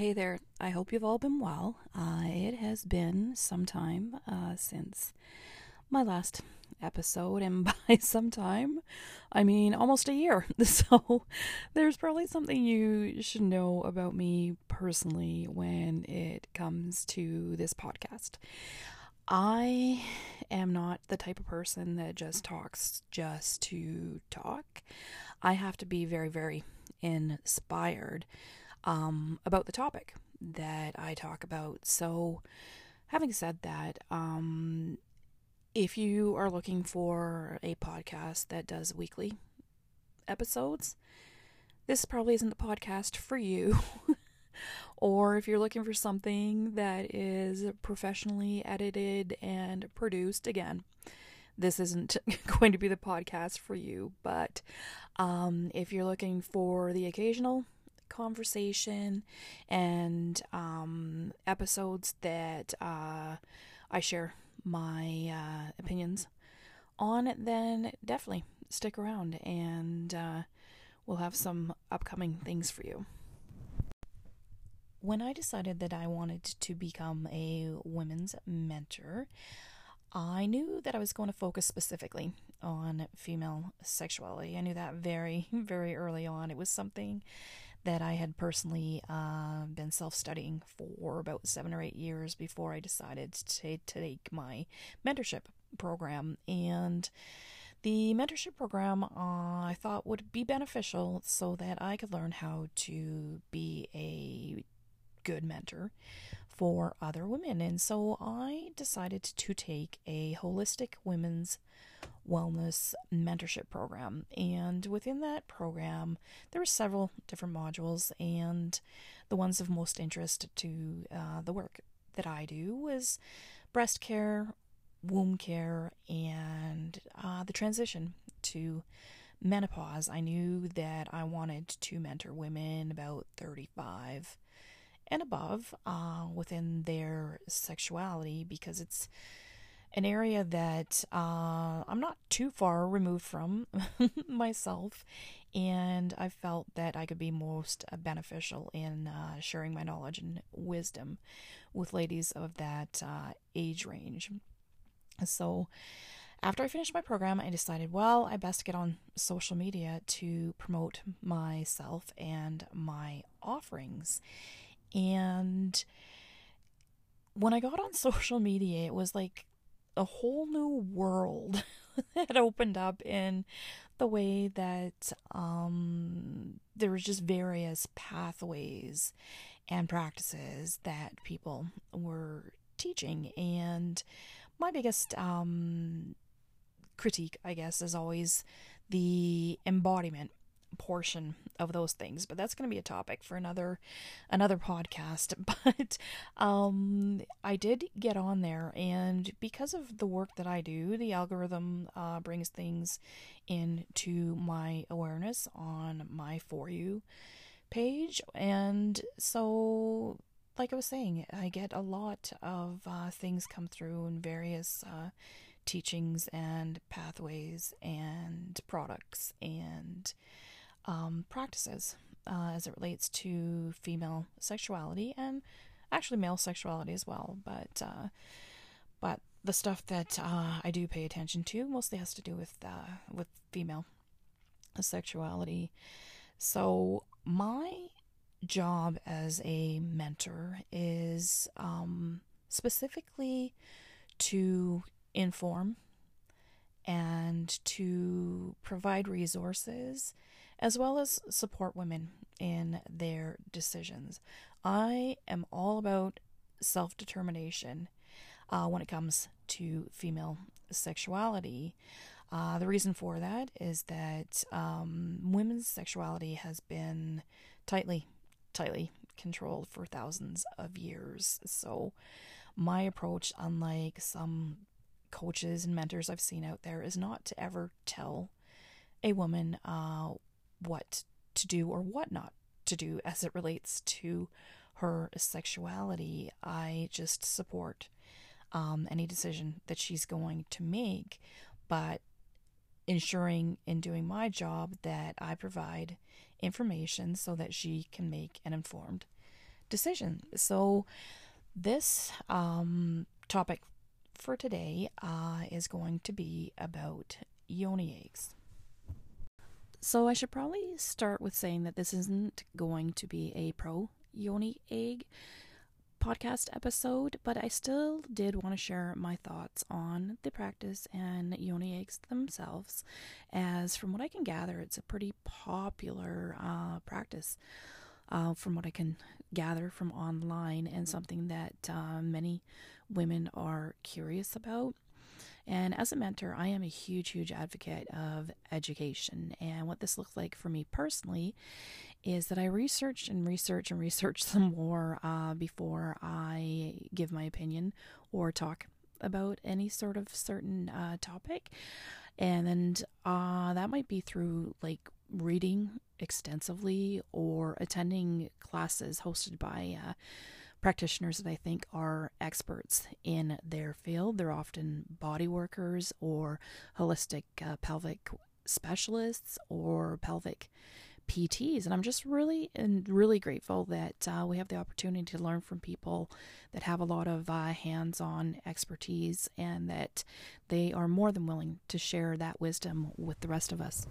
Hey there. I hope you've all been well. Uh, it has been some time uh, since my last episode, and by some time, I mean almost a year. So, there's probably something you should know about me personally when it comes to this podcast. I am not the type of person that just talks just to talk. I have to be very, very inspired um, about the topic that I talk about. So, having said that, um, if you are looking for a podcast that does weekly episodes, this probably isn't the podcast for you. or if you're looking for something that is professionally edited and produced, again, this isn't going to be the podcast for you. But um, if you're looking for the occasional conversation and um, episodes that uh, I share my uh, opinions on, then definitely stick around and uh, we'll have some upcoming things for you. When I decided that I wanted to become a women's mentor, I knew that I was going to focus specifically on female sexuality. I knew that very, very early on. It was something that I had personally uh, been self studying for about seven or eight years before I decided to take my mentorship program. And the mentorship program uh, I thought would be beneficial so that I could learn how to be a good mentor for other women. And so I decided to take a holistic women's wellness mentorship program. And within that program, there were several different modules, and the ones of most interest to uh, the work that I do was breast care, womb care, and uh, the transition to menopause. I knew that I wanted to mentor women about 35 and above uh, within their sexuality because it's an area that uh, I'm not too far removed from myself, and I felt that I could be most uh, beneficial in uh, sharing my knowledge and wisdom with ladies of that uh, age range. So, after I finished my program, I decided, well, I best get on social media to promote myself and my offerings. And when I got on social media, it was like a whole new world had opened up in the way that um, there was just various pathways and practices that people were teaching. And my biggest um, critique, I guess, is always the embodiment portion of those things but that's going to be a topic for another another podcast. But um i did get on there and because of the work that i do the algorithm uh, brings things into my awareness on my for you page. And so like i was saying i get a lot of uh, things come through in various uh, teachings and pathways and products and um, practices uh, as it relates to female sexuality and actually male sexuality as well. But uh, but the stuff that uh, I do pay attention to mostly has to do with uh, with female sexuality. So my job as a mentor is um, specifically to inform and to provide resources as well as support women in their decisions. I am all about self determination uh, when it comes to female sexuality. Uh, the reason for that is that um, women's sexuality has been tightly, tightly controlled for thousands of years. So, my approach, unlike some coaches and mentors I've seen out there, is not to ever tell a woman uh, what to do or what not to do as it relates to her sexuality. I just support um, any decision that she's going to make, but ensuring in doing my job that I provide information so that she can make an informed decision. So, this um, topic for today uh, is going to be about yoni eggs. So, I should probably start with saying that this isn't going to be a pro yoni egg podcast episode, but I still did want to share my thoughts on the practice and yoni eggs themselves, as from what I can gather, it's a pretty popular uh, practice. Uh, from what I can gather from online, and something that uh, many women are curious about. And as a mentor, I am a huge, huge advocate of education. And what this looks like for me personally is that I research and research and research some more uh, before I give my opinion or talk about any sort of certain uh, topic. And then uh, that might be through like reading extensively or attending classes hosted by uh, practitioners that I think are experts in their field. They're often body workers or holistic uh, pelvic specialists or pelvic PTs. And I'm just really and really grateful that uh, we have the opportunity to learn from people that have a lot of uh, hands on expertise and that they are more than willing to share that wisdom with the rest of us.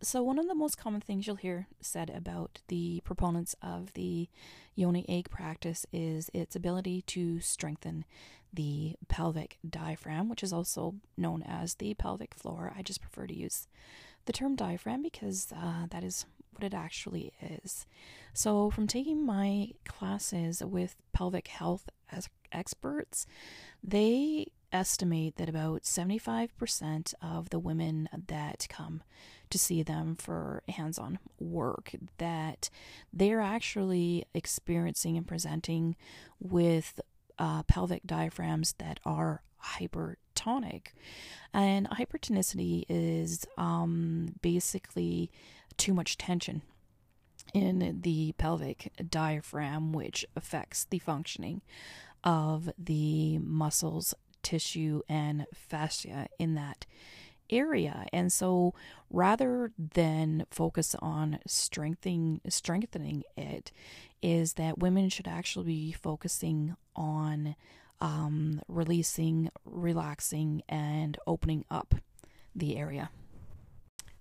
So, one of the most common things you'll hear said about the proponents of the yoni egg practice is its ability to strengthen the pelvic diaphragm, which is also known as the pelvic floor. I just prefer to use the term diaphragm because uh, that is what it actually is. So, from taking my classes with pelvic health experts, they estimate that about 75% of the women that come to see them for hands-on work that they're actually experiencing and presenting with uh, pelvic diaphragms that are hypertonic. And hypertonicity is um, basically too much tension in the pelvic diaphragm, which affects the functioning of the muscles, tissue, and fascia in that area. And so rather than focus on strengthening strengthening it, is that women should actually be focusing on um, releasing, relaxing, and opening up the area.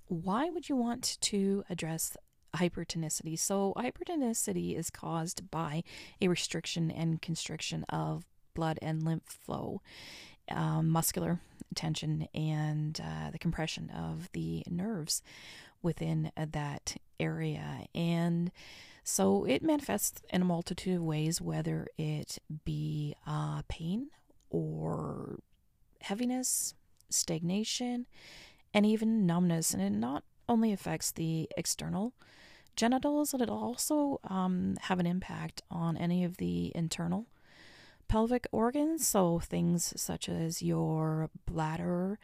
Why would you want to address hypertonicity? So, hypertonicity is caused by a restriction and constriction of blood and lymph flow, um, muscular tension, and uh, the compression of the nerves within that area. And so it manifests in a multitude of ways, whether it be uh, pain or heaviness, stagnation, and even numbness. And it not only affects the external genitals, but it also um, have an impact on any of the internal pelvic organs. So things such as your bladder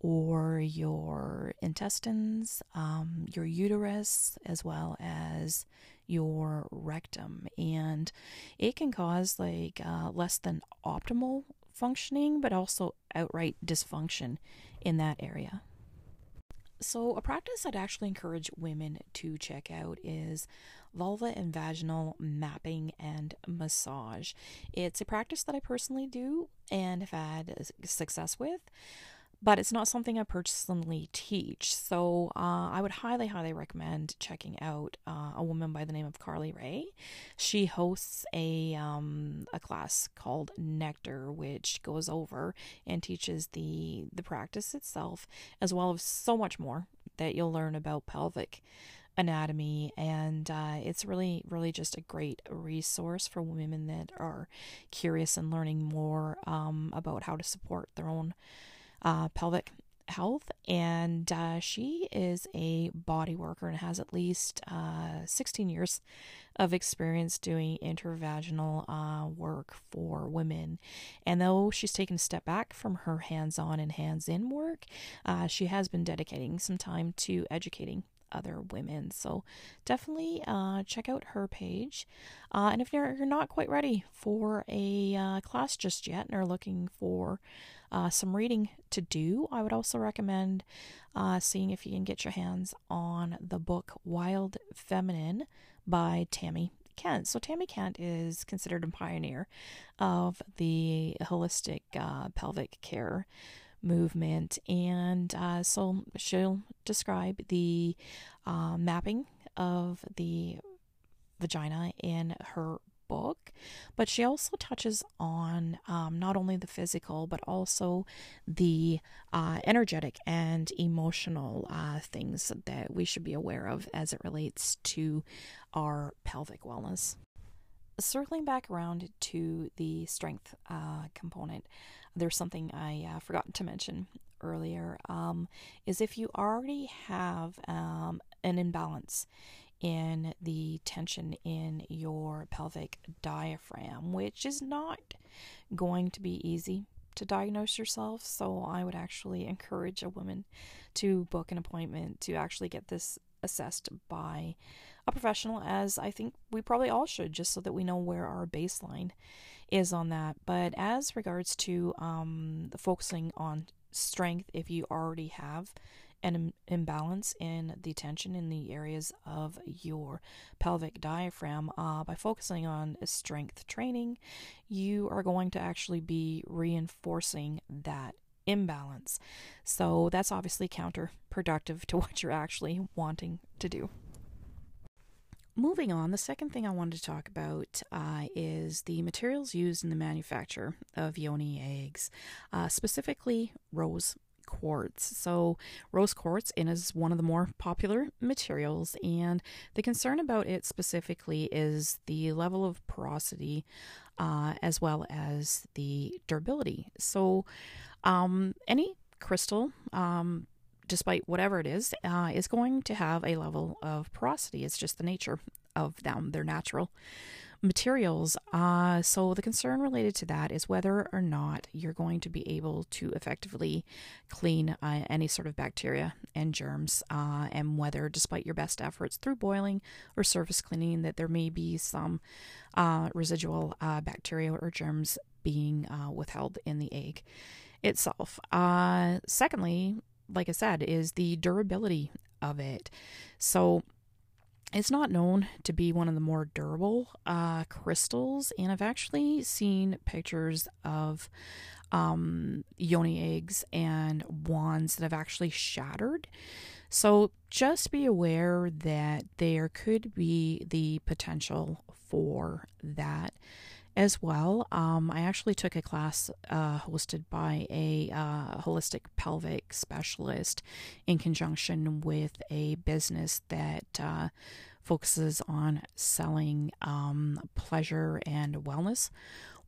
or your intestines, um, your uterus, as well as your rectum. And it can cause like uh, less than optimal functioning, but also outright dysfunction in that area. So, a practice I'd actually encourage women to check out is vulva and vaginal mapping and massage. It's a practice that I personally do and have had success with but it's not something I personally teach. So uh, I would highly, highly recommend checking out uh, a woman by the name of Carly Ray. She hosts a um, a class called Nectar, which goes over and teaches the the practice itself, as well as so much more that you'll learn about pelvic anatomy and uh, it's really really just a great resource for women that are curious and learning more um, about how to support their own uh, pelvic health. And uh, she is a body worker and has at least uh, 16 years of experience doing intravaginal uh, work for women. And though she's taken a step back from her hands-on and hands-in work uh, she has been dedicating some time to educating other women. So definitely uh, check out her page. Uh, and if you're, you're not quite ready for a uh, class just yet and are looking for uh, some reading to do, I would also recommend uh, seeing if you can get your hands on the book Wild Feminine by Tami Kent. So, Tami Kent is considered a pioneer of the holistic uh, pelvic care movement. And uh, so, she'll describe the uh, mapping of the vagina in her book, but she also touches on um, not only the physical but also the uh, energetic and emotional uh, things that we should be aware of as it relates to our pelvic wellness. Circling back around to the strength uh, component, there's something I uh, forgot to mention earlier. Um, is if you already have um, an imbalance in the tension in your pelvic diaphragm, which is not going to be easy to diagnose yourself. So, I would actually encourage a woman to book an appointment to actually get this assessed by a professional, as I think we probably all should, just so that we know where our baseline is on that. But as regards to um, focusing on strength, if you already have an imbalance in the tension in the areas of your pelvic diaphragm, uh, by focusing on strength training, you are going to actually be reinforcing that imbalance. So that's obviously counterproductive to what you're actually wanting to do. Moving on, the second thing I wanted to talk about uh, is the materials used in the manufacture of yoni eggs, uh, specifically rose quartz. So, rose quartz is one of the more popular materials, and the concern about it specifically is the level of porosity uh, as well as the durability. So, um, any crystal, um, despite whatever it is, uh, is going to have a level of porosity. It's just the nature of them, they're natural materials. Uh, so the concern related to that is whether or not you're going to be able to effectively clean uh, any sort of bacteria and germs, uh, and whether, despite your best efforts through boiling or surface cleaning, that there may be some uh, residual uh, bacteria or germs being uh, withheld in the egg itself. secondly, like I said, is the durability of it. So it's not known to be one of the more durable uh, crystals, and I've actually seen pictures of um, yoni eggs and wands that have actually shattered. So just be aware that there could be the potential for that as well. Um, I actually took a class uh, hosted by a uh, holistic pelvic specialist in conjunction with a business that uh, focuses on selling um, pleasure and wellness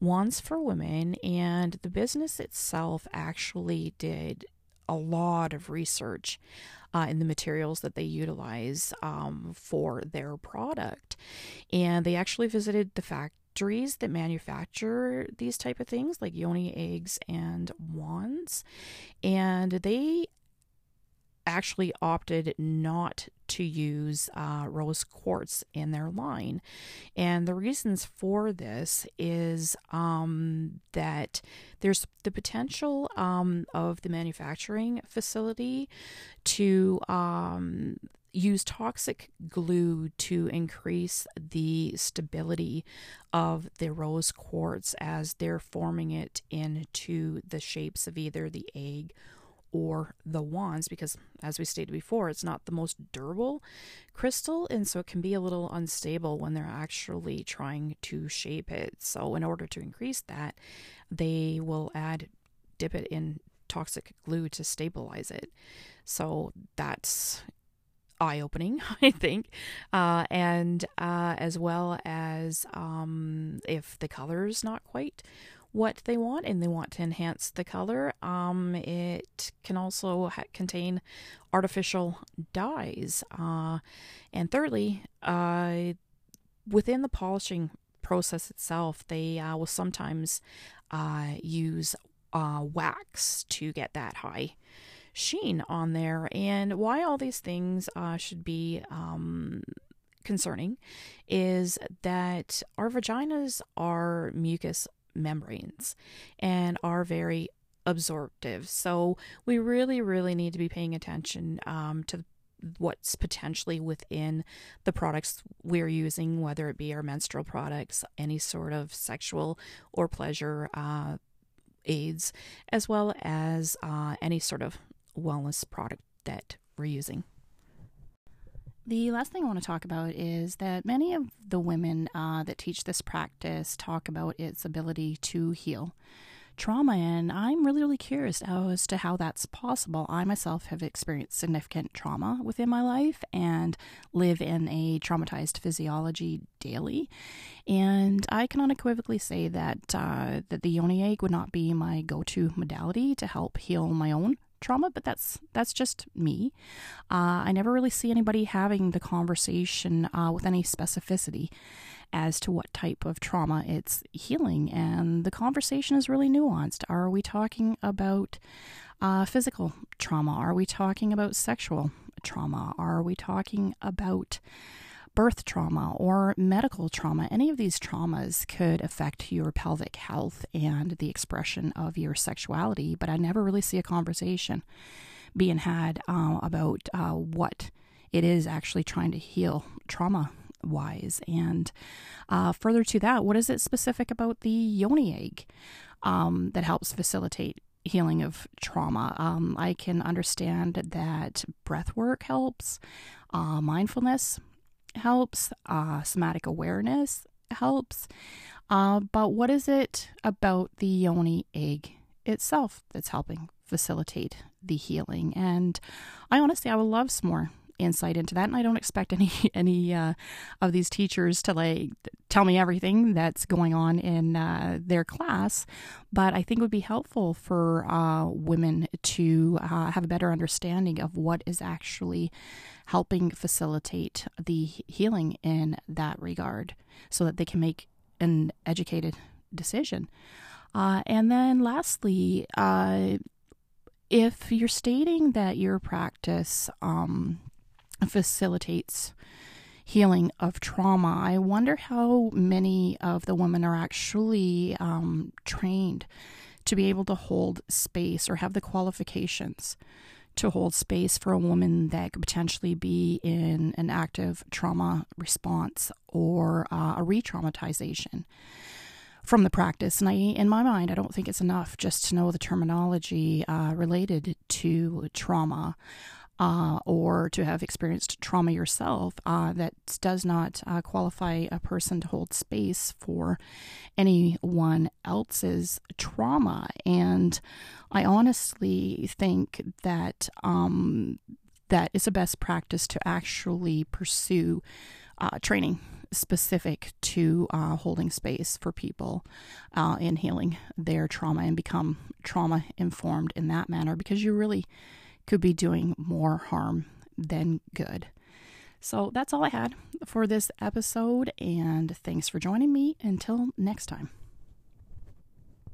wands for women. And the business itself actually did a lot of research uh, in the materials that they utilize um, for their product. And they actually visited the fact factories that manufacture these type of things like yoni eggs and wands and they actually opted not to use uh, rose quartz in their line. And the reasons for this is um, that there's the potential um, of the manufacturing facility to um, use toxic glue to increase the stability of the rose quartz as they're forming it into the shapes of either the egg or the wands because as we stated before it's not the most durable crystal and so it can be a little unstable when they're actually trying to shape it. So in order to increase that they will add dip it in toxic glue to stabilize it. So that's eye opening, I think, uh, and uh, as well as um, if the color's not quite what they want and they want to enhance the color, um, it can also ha- contain artificial dyes. Uh, and thirdly, uh, within the polishing process itself, they uh, will sometimes uh, use wax to get that high sheen on there. And why all these things uh, should be um, concerning is that our vaginas are mucous membranes and are very absorptive. So we really, really need to be paying attention um, to what's potentially within the products we're using, whether it be our menstrual products, any sort of sexual or pleasure uh, aids, as well as uh, any sort of wellness product that we're using. The last thing I want to talk about is that many of the women uh, that teach this practice talk about its ability to heal trauma, and I'm really, really curious as to how that's possible. I myself have experienced significant trauma within my life and live in a traumatized physiology daily, and I can unequivocally say that uh, that the yoni egg would not be my go-to modality to help heal my own trauma, but that's that's just me. Uh, I never really see anybody having the conversation uh, with any specificity as to what type of trauma it's healing. And the conversation is really nuanced. Are we talking about uh, physical trauma? Are we talking about sexual trauma? Are we talking about birth trauma or medical trauma? Any of these traumas could affect your pelvic health and the expression of your sexuality, but I never really see a conversation being had uh, about uh, what it is actually trying to heal trauma wise. And uh, further to that, what is it specific about the yoni egg um, that helps facilitate healing of trauma? Um, I can understand that breath work helps, uh, mindfulness helps, uh, somatic awareness helps. Uh, but what is it about the yoni egg itself that's helping facilitate the healing? And I honestly, I would love some more insight into that and i don't expect any any uh, of these teachers to like tell me everything that's going on in uh, their class but i think it would be helpful for uh, women to uh, have a better understanding of what is actually helping facilitate the healing in that regard so that they can make an educated decision. Uh, and then lastly uh, if you're stating that your practice um, facilitates healing of trauma. I wonder how many of the women are actually um, trained to be able to hold space or have the qualifications to hold space for a woman that could potentially be in an active trauma response or uh, a re traumatization from the practice. And I, in my mind, I don't think it's enough just to know the terminology uh, related to trauma uh, or to have experienced trauma yourself, uh, that does not uh, qualify a person to hold space for anyone else's trauma. And I honestly think that um, that is a best practice to actually pursue uh, training specific to uh, holding space for people uh, in healing their trauma and become trauma informed in that manner because you really could be doing more harm than good. So that's all I had for this episode, and thanks for joining me. Until next time.